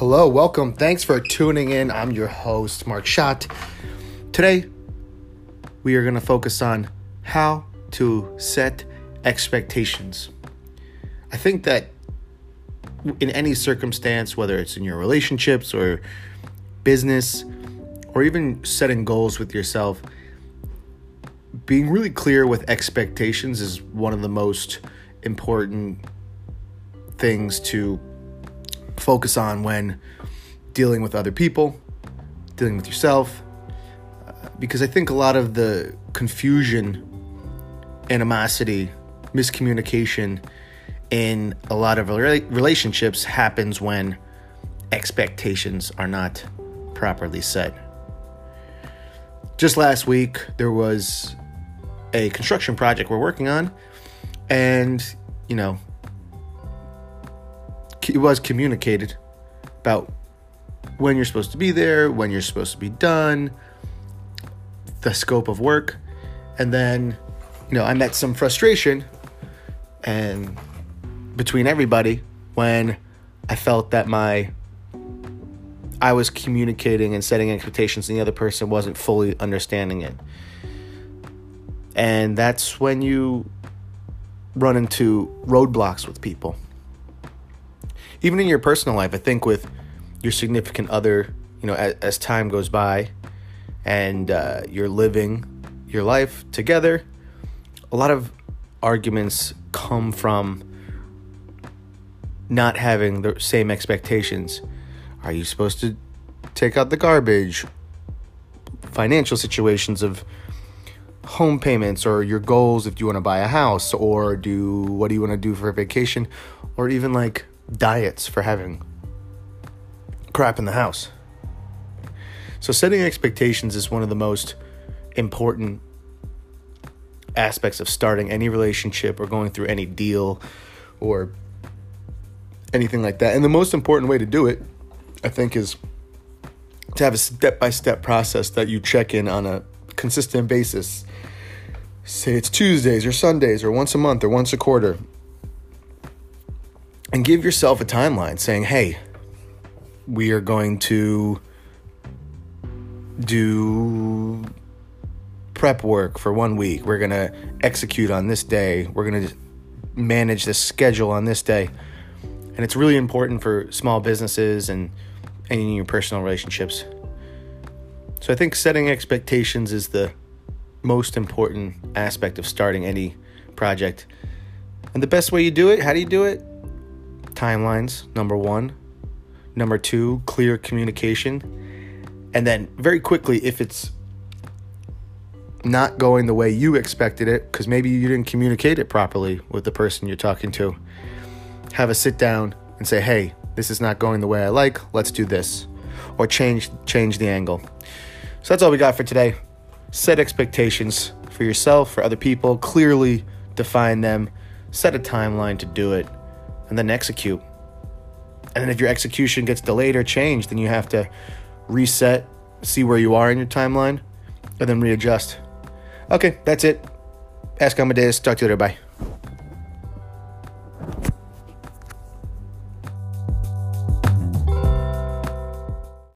Hello, welcome. Thanks for tuning in. I'm your host, Mark Schott. Today, we are going to focus on how to set expectations. I think that in any circumstance, whether it's in your relationships or business, or even setting goals with yourself, being really clear with expectations is one of the most important things to focus on when dealing with other people, dealing with yourself. Because I think a lot of the confusion, animosity, miscommunication in a lot of relationships happens when expectations are not properly set. Just last week, there was a construction project we're working on, and you know, it was communicated about when you're supposed to be there, when you're supposed to be done, the scope of work. And then, you know, I met some frustration and between everybody when I felt that my I was communicating and setting expectations and the other person wasn't fully understanding it. And that's when you run into roadblocks with people even in your personal life, I think with your significant other, you know, as, as time goes by and uh, you're living your life together, a lot of arguments come from not having the same expectations. Are you supposed to take out the garbage? Financial situations of home payments or your goals if you want to buy a house or do what do you want to do for a vacation or even like diets for having crap in the house. So, setting expectations is one of the most important aspects of starting any relationship or going through any deal or anything like that. And the most important way to do it, I think, is to have a step by step process that you check in on a consistent basis. Say it's Tuesdays or Sundays or once a month or once a quarter and give yourself a timeline saying, hey, we are going to do prep work for one week. We're going to execute on this day. We're going to manage the schedule on this day. And it's really important for small businesses and, and in your personal relationships. So I think setting expectations is the most important aspect of starting any project. And the best way you do it, how do you do it? Timelines, number one. Number two, clear communication. And then, very quickly, if it's not going the way you expected it, because maybe you didn't communicate it properly with the person you're talking to, have a sit down and say, hey, this is not going the way I like, let's do this. Or change change the angle. So that's all we got for today. Set expectations for yourself, for other people, clearly define them, set a timeline to do it and then execute. And then if your execution gets delayed or changed, then you have to reset, see where you are in your timeline, and then readjust. Okay, that's it. Ask Amadeus. Talk to you later. Bye.